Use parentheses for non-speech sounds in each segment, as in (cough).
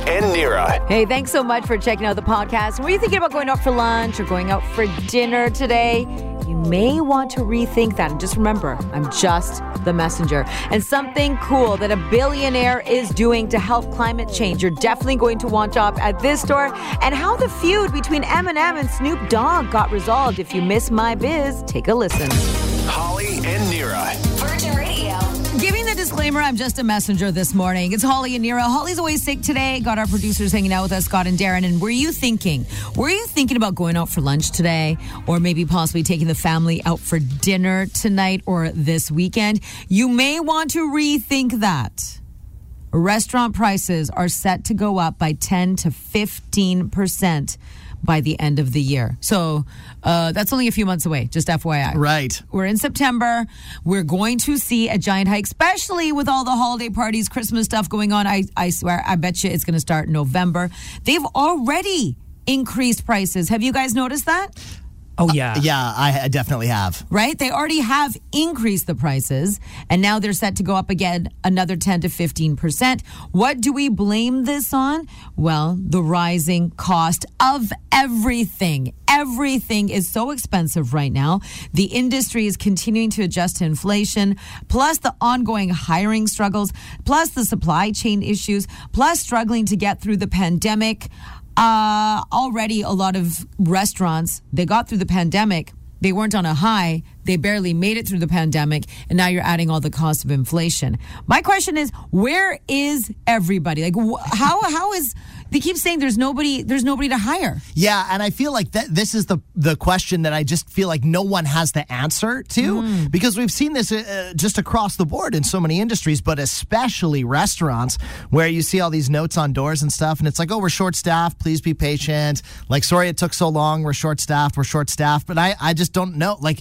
and Nira. Hey, thanks so much for checking out the podcast. Were you thinking about going out for lunch or going out for dinner today? You may want to rethink that. And just remember, I'm just the messenger. And something cool that a billionaire is doing to help climate change. You're definitely going to want to shop at this store. And how the feud between Eminem and Snoop Dogg got resolved. If you miss my biz, take a listen. Holly and Nira. Disclaimer, I'm just a messenger this morning. It's Holly and Nira. Holly's always sick today. Got our producers hanging out with us, Scott and Darren. And were you thinking, were you thinking about going out for lunch today? Or maybe possibly taking the family out for dinner tonight or this weekend? You may want to rethink that. Restaurant prices are set to go up by 10 to 15% by the end of the year. So uh, that's only a few months away, just FYI. Right. We're in September. We're going to see a giant hike, especially with all the holiday parties, Christmas stuff going on. I, I swear, I bet you it's going to start in November. They've already increased prices. Have you guys noticed that? Oh uh, yeah. Yeah, I I definitely have. Right? They already have increased the prices, and now they're set to go up again another 10 to 15%. What do we blame this on? Well, the rising cost of everything. Everything is so expensive right now. The industry is continuing to adjust to inflation, plus the ongoing hiring struggles, plus the supply chain issues, plus struggling to get through the pandemic. Uh, already a lot of restaurants, they got through the pandemic. They weren't on a high. They barely made it through the pandemic. And now you're adding all the cost of inflation. My question is, where is everybody? Like, how, how is, they keep saying there's nobody, there's nobody to hire. Yeah, and I feel like that this is the the question that I just feel like no one has the answer to because we've seen this uh, just across the board in so many industries, but especially restaurants where you see all these notes on doors and stuff, and it's like, oh, we're short staffed. Please be patient. Like, sorry it took so long. We're short staffed. We're short staffed. But I I just don't know. Like,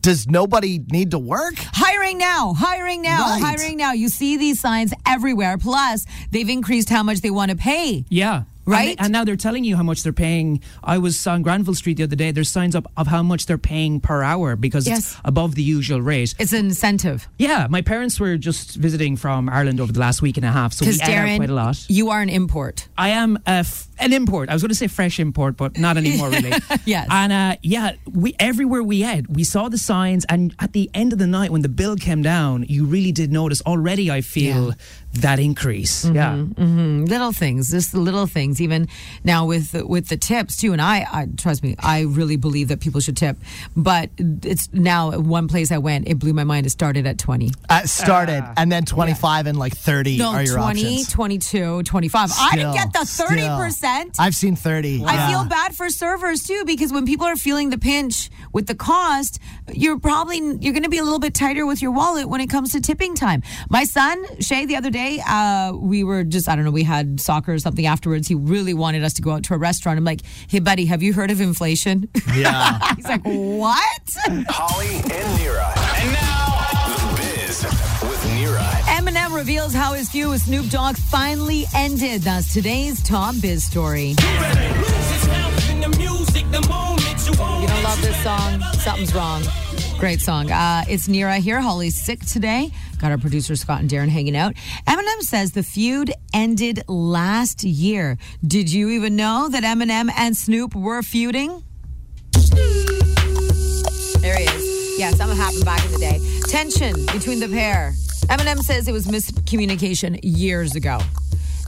does nobody need to work? Hiring now, hiring now, Right. hiring now. You see these signs everywhere. Plus, they've increased how much they want to pay. Yeah. Right? And, they- and now they're telling you how much they're paying. I was on Granville Street the other day. There's signs up of how much they're paying per hour because Yes. it's above the usual rate. It's an incentive. Yeah, my parents were just visiting from Ireland over the last week and a half, so we Because ate quite a lot. you are an import. I am a f- an import. I was going to say fresh import, but not anymore, really. (laughs) Yes. And uh, yeah, we everywhere we ate, we saw the signs, and at the end of the night, when the bill came down, you really did notice. Already, I feel Yeah. That increase. Mm-hmm, yeah. Mm-hmm. little things just the little things even now with with the tips too and I, I trust me i really believe that people should tip but it's now one place i went it blew my mind it started at 20 Uh, started ah. and then 25 and like 30 no are your 20 options. 22 25 i didn't get the 30% I've seen 30. I feel bad for servers too because when people are feeling the pinch with the cost, you're probably you're going to be a little bit tighter with your wallet when it comes to tipping time. My son Shay, the other day, uh, we were just I don't know, we had soccer or something afterwards. He really wanted us to go out to a restaurant. I'm like, hey buddy, have you heard of inflation? Yeah. (laughs) He's like, what? Holly and Nira. And now, The Biz with Nira. Eminem reveals how his feud with Snoop Dogg finally ended. That's today's top biz story. You don't love this song? Something's wrong. Great song. Uh, it's Nira here. Holly's sick today. Got our producer Scott and Darren hanging out. Eminem says the feud ended last year. Did you even know that Eminem and Snoop were feuding? There he is. Yeah, something happened back in the day. Tension between the pair. Eminem says it was miscommunication years ago.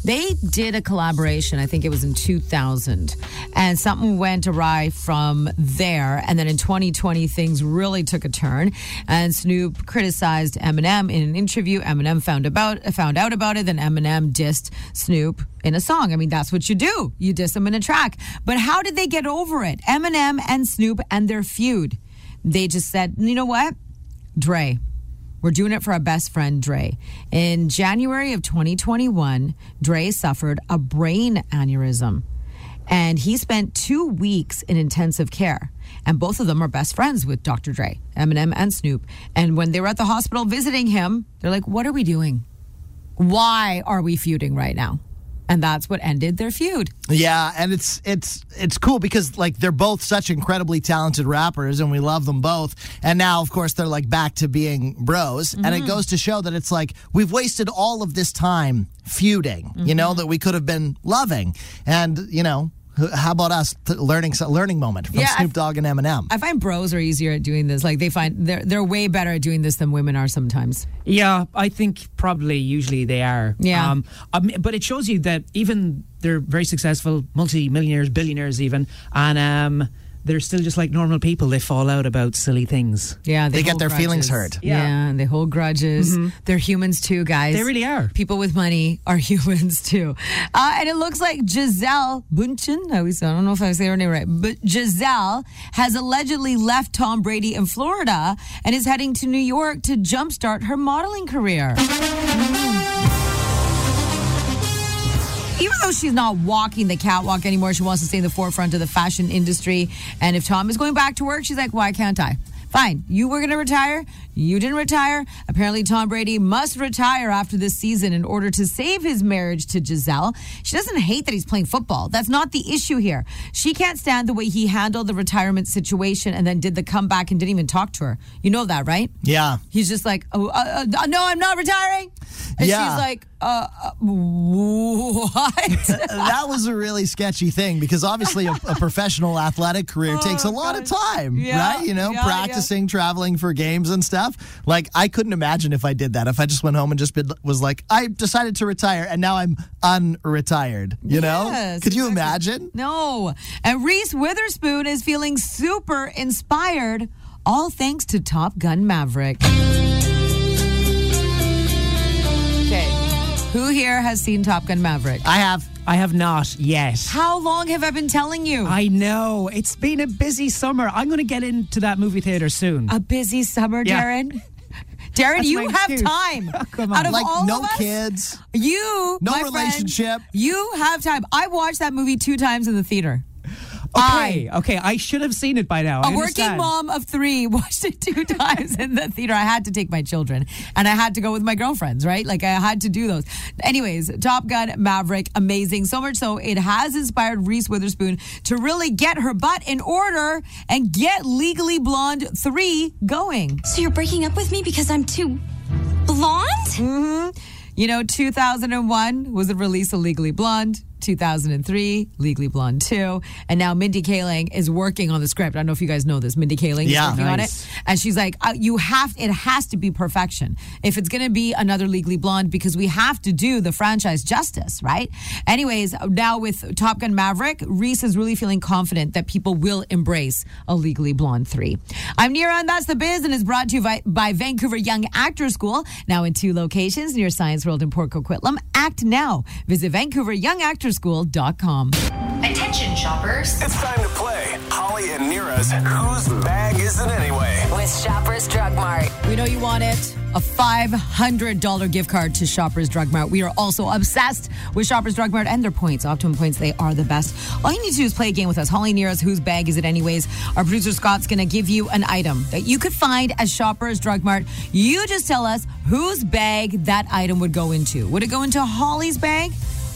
They did a collaboration, I think it was in 2000, and something went awry from there. And then in 2020, things really took a turn. And Snoop criticized Eminem in an interview. Eminem found about found out about it. Then Eminem dissed Snoop in a song. I mean, that's what you do. You diss them in a track. But how did they get over it? Eminem and Snoop and their feud. They just said, you know what, Dre. We're doing it for our best friend, Dre. In January of 2021, Dre suffered a brain aneurysm and he spent two weeks in intensive care. And both of them are best friends with Dr. Dre, Eminem and Snoop. And when they were at the hospital visiting him, they're like, What are we doing? Why are we feuding right now? And that's what ended their feud. Yeah, and it's it's it's cool because like they're both such incredibly talented rappers and we love them both. And now of course they're like back to being bros and it mm-hmm. goes to show that it's like we've wasted all of this time feuding, you know, mm-hmm. that we could have been loving. And, you know, how about us t- learning so- learning moment from Yeah, Snoop Dogg and Eminem? I find bros are easier at doing this. Like they find they're they're way better at doing this than women are sometimes. Yeah, I think probably usually they are. Yeah. Um, I but it shows you that even they're very successful, multi-millionaires, billionaires even, and um, they're still just like normal people. They fall out about silly things. Yeah, They get hold their feelings hurt. Yeah. Yeah. and they hold grudges. They're humans too, guys. They really are. People with money are (laughs) humans too. Uh, and it looks like Gisele Bündchen, I always I don't know if I say her name right, but Gisele has allegedly left Tom Brady in Florida and is heading to New York to jumpstart her modeling career. Even though she's not walking the catwalk anymore, she wants to stay in the forefront of the fashion industry. And if Tom is going back to work, she's like, why can't I? Fine. You were going to retire. You didn't retire. Apparently, Tom Brady must retire after this season in order to save his marriage to Gisele. She doesn't hate that he's playing football. That's not the issue here. She can't stand the way he handled the retirement situation and then did the comeback and didn't even talk to her. You know that, right? Yeah. He's just like, oh, uh, uh, no, I'm not retiring. And Yeah. she's like, uh, uh, what? (laughs) that was a really sketchy thing because obviously a, a professional athletic career takes a lot of time, Oh, Yeah, right? You know, yeah, practicing, traveling for games and stuff. Like I couldn't imagine if I did that. If I just went home and just been, was like, I decided to retire and now I'm unretired. You know? Yes, Could you exactly. imagine? No. And Reese Witherspoon is feeling super inspired, all thanks to Top Gun Maverick. Who here has seen Top Gun Maverick? I have. I have not yet. How long have I been telling you? I know it's been a busy summer. I'm going to get into that movie theater soon. a busy summer, Yeah. Darren. (laughs) Darren, That's you have excuse. time. (laughs) Come on. Out of Like all no of us, kids. You, No my friend, relationship. you have time. I watched that movie two times in the theater. Okay, okay. I should have seen it by now. I A working understand. mom of three (laughs) watched it two times in the theater. I had to take my children and I had to go with my girlfriends, right? Like I had to do those. Anyways, Top Gun Maverick, amazing. So much so it has inspired Reese Witherspoon to really get her butt in order and get Legally Blonde 3 going. So you're breaking up with me because I'm too blonde? Mm-hmm. You know, 2001 was the release of Legally Blonde. 2003, Legally Blonde 2. And now Mindy Kaling is working on the script. I don't know if you guys know this. Mindy Kaling Yeah. is working on it. And she's like, uh, you have, it has to be perfection. If it's going to be another Legally Blonde, because we have to do the franchise justice, right? Anyways, now with Top Gun Maverick, Reese is really feeling confident that people will embrace a Legally Blonde 3. I'm Nira, and that's the biz, and is brought to you by, by Vancouver Young Actor School, now in two locations near Science World in Port Coquitlam. Act now. Visit VancouverYoungActorSchool.com. Attention, shoppers. It's time to play Holly and Nira's Whose Bag Is It Anyway? With Shoppers Drug Mart. We know you want it. A $500 gift card to Shoppers Drug Mart. We are also obsessed with Shoppers Drug Mart and their points. Optimum points, they are the best. All you need to do is play a game with us. Holly Nira's, whose bag is it anyways? Our producer Scott's going to give you an item that you could find at Shoppers Drug Mart. You just tell us whose bag that item would go into. Would it go into Holly's bag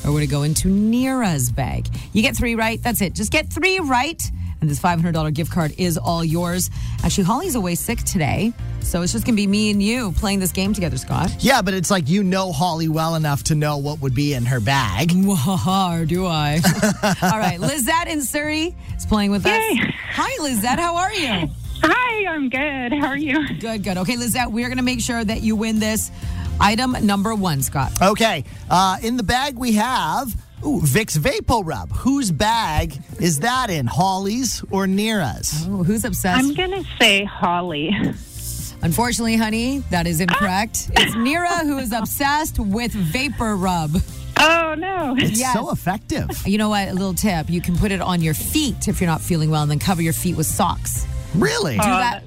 or would it go into Nira's bag? You get three right. That's it. Just get three right. And this $500 gift card is all yours. Actually, Holly's away sick today. So it's just going to be me and you playing this game together, Scott. Yeah, but it's like you know Holly well enough to know what would be in her bag. (laughs) Or do I? (laughs) all right. Lizette in Surrey is playing with us. Hi, Lizette. How are you? Hi, I'm good. How are you? Good, good. Okay, Lizette, we're going to make sure that you win this item number one, Scott. Okay, uh, in the bag we have ooh, Vicks Vapo Rub. Whose bag is that in? Holly's or Nira's? Oh, who's obsessed? I'm going to say Holly. Unfortunately, honey, that is incorrect. It's Nira who is (laughs) obsessed with Vapor Rub. Oh, no. It's Yes. so effective. You know what? A little tip. You can put it on your feet if you're not feeling well and then cover your feet with socks. Really? Do that.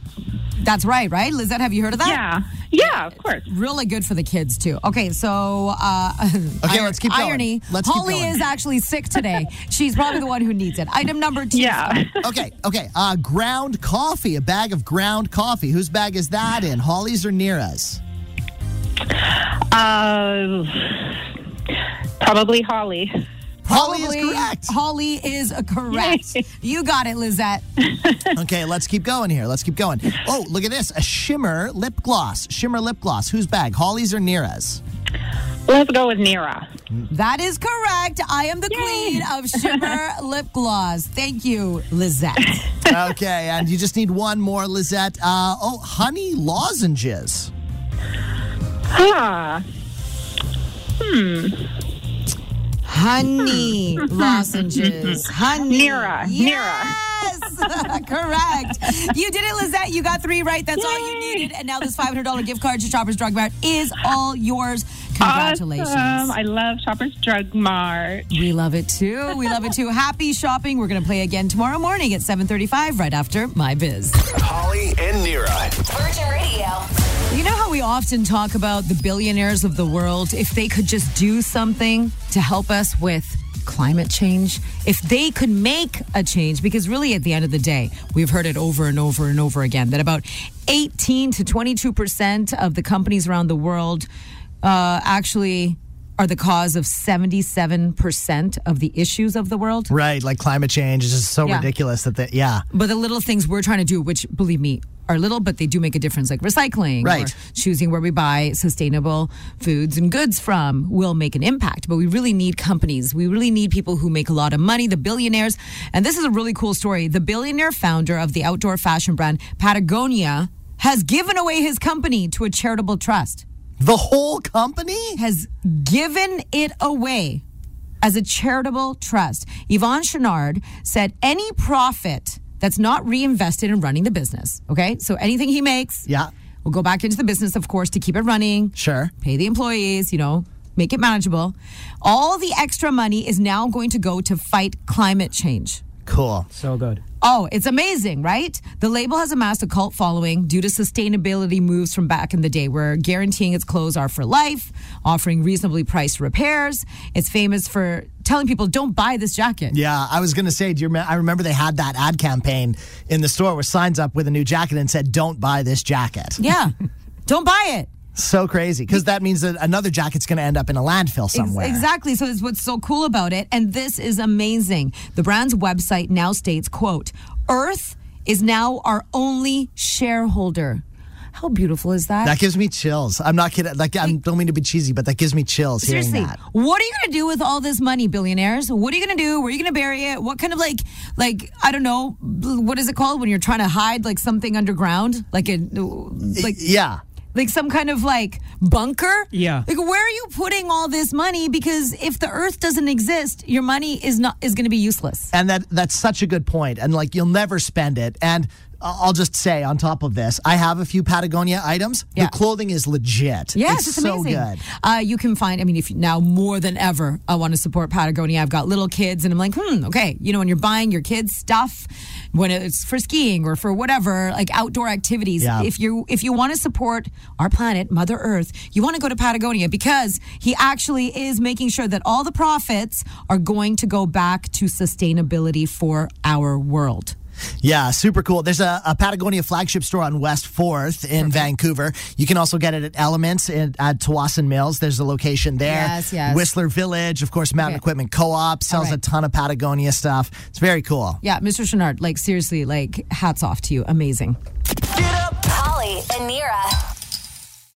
That's right, right? Lizette, have you heard of that? Yeah. Yeah, of course. Really good for the kids, too. Okay, so. Uh, (laughs) Okay, let's keep going. Irony. Let's keep Holly going. is actually sick today. (laughs) She's probably the one who needs it. Item number two. Yeah. (laughs) Okay, okay. Uh, ground coffee, a bag of ground coffee. Whose bag is that in? Holly's or Nira's? Uh, Probably Holly. Holly is correct. Holly is correct. Yay. you got it, Lizette. (laughs) Okay, let's keep going here. Let's keep going. Oh, look at this. A shimmer lip gloss. Shimmer lip gloss. Whose bag? Holly's or Nira's? Let's go with Nira. That is correct. I am the queen of (laughs) shimmer lip gloss. Thank you, Lizette. Okay, and you just need one more, Lizette. Uh, oh, honey lozenges. Ah, Honey (laughs) lozenges. Honey. Nira. Nira. Yes. (laughs) Correct. You did it, Lizette. You got three right. That's all you needed. And now this $500 gift card to Shoppers Drug Mart is all yours. Congratulations. Awesome. I love Shoppers Drug Mart. We love it too. We love it too. Happy shopping. We're going to play again tomorrow morning at 7:35 right after My Biz. Holly and Nira. We often talk about the billionaires of the world if they could just do something to help us with climate change, if they could make a change because really at the end of the day, we've heard it over and over and over again that about 18 to 22% of the companies around the world uh, actually are the cause of 77% of the issues of the world. Right, like climate change is just so Yeah. ridiculous that, the, yeah. But the little things we're trying to do, which believe me, are little, but they do make a difference, like recycling, Right. or choosing where we buy sustainable foods and goods from, will make an impact. But we really need companies. We really need people who make a lot of money, the billionaires. And this is a really cool story. The billionaire founder of the outdoor fashion brand Patagonia has given away his company to a charitable trust. The whole company? Has given it away as a charitable trust. Yvon Chouinard said any profit that's not reinvested in running the business, okay? So anything he makes Yeah, will go back into the business, of course, to keep it running, sure. pay the employees, you know, make it manageable. All the extra money is now going to go to fight climate change. Cool. So good. Oh, it's amazing, right? The label has amassed a cult following due to sustainability moves from back in the day, where guaranteeing its clothes are for life, offering reasonably priced repairs. It's famous for telling people, don't buy this jacket. Yeah, I was gonna say, do you remember? I remember they had that ad campaign in the store with signs up with a new jacket and said, "Don't buy this jacket." Yeah. (laughs) don't buy it. So crazy because that means that another jacket's gonna end up in a landfill Ex- somewhere. Exactly. So it's what's so cool about it. And this is amazing. The brand's website now states, quote, Earth is now our only shareholder. How beautiful is that? That gives me chills. I'm not kidding. Like I don't mean to be cheesy, but that gives me chills Seriously, hearing that. what are you going to do with all this money, billionaires? What are you going to do? Where are you going to bury it? What kind of like, like I don't know, what is it called when you're trying to hide like something underground, like a like Yeah. Like some kind of like bunker? Yeah. Like where are you putting all this money? Because if the Earth doesn't exist, your money is not is going to be useless. And that that's such a good point. And like you'll never spend it. And I- I'll just say on top of this, I have a few Patagonia items. Yeah. The clothing is legit. Yes, it's, it's, so amazing. good. Uh, you can find. I mean, if you, now more than ever, I want to support Patagonia. I've got little kids, and I'm like, hmm, okay. You know, when you're buying your kids stuff, when it's for skiing or for whatever, like outdoor activities. Yeah. If you if you want to support our planet, Mother Earth, you want to go to Patagonia because he actually is making sure that all the profits are going to go back to sustainability for our world. Yeah, super cool. There's a, a Patagonia flagship store on West 4th in Vancouver. You can also get it at Elements in, at Tsawwassen Mills. There's a location there. Yes, yes. Whistler Village, of course, Mountain Okay. Equipment Co op sells All right. a ton of Patagonia stuff. It's very cool. Yeah, Mr. Chouinard, like seriously, like hats off to you. Amazing. Holly and Nira.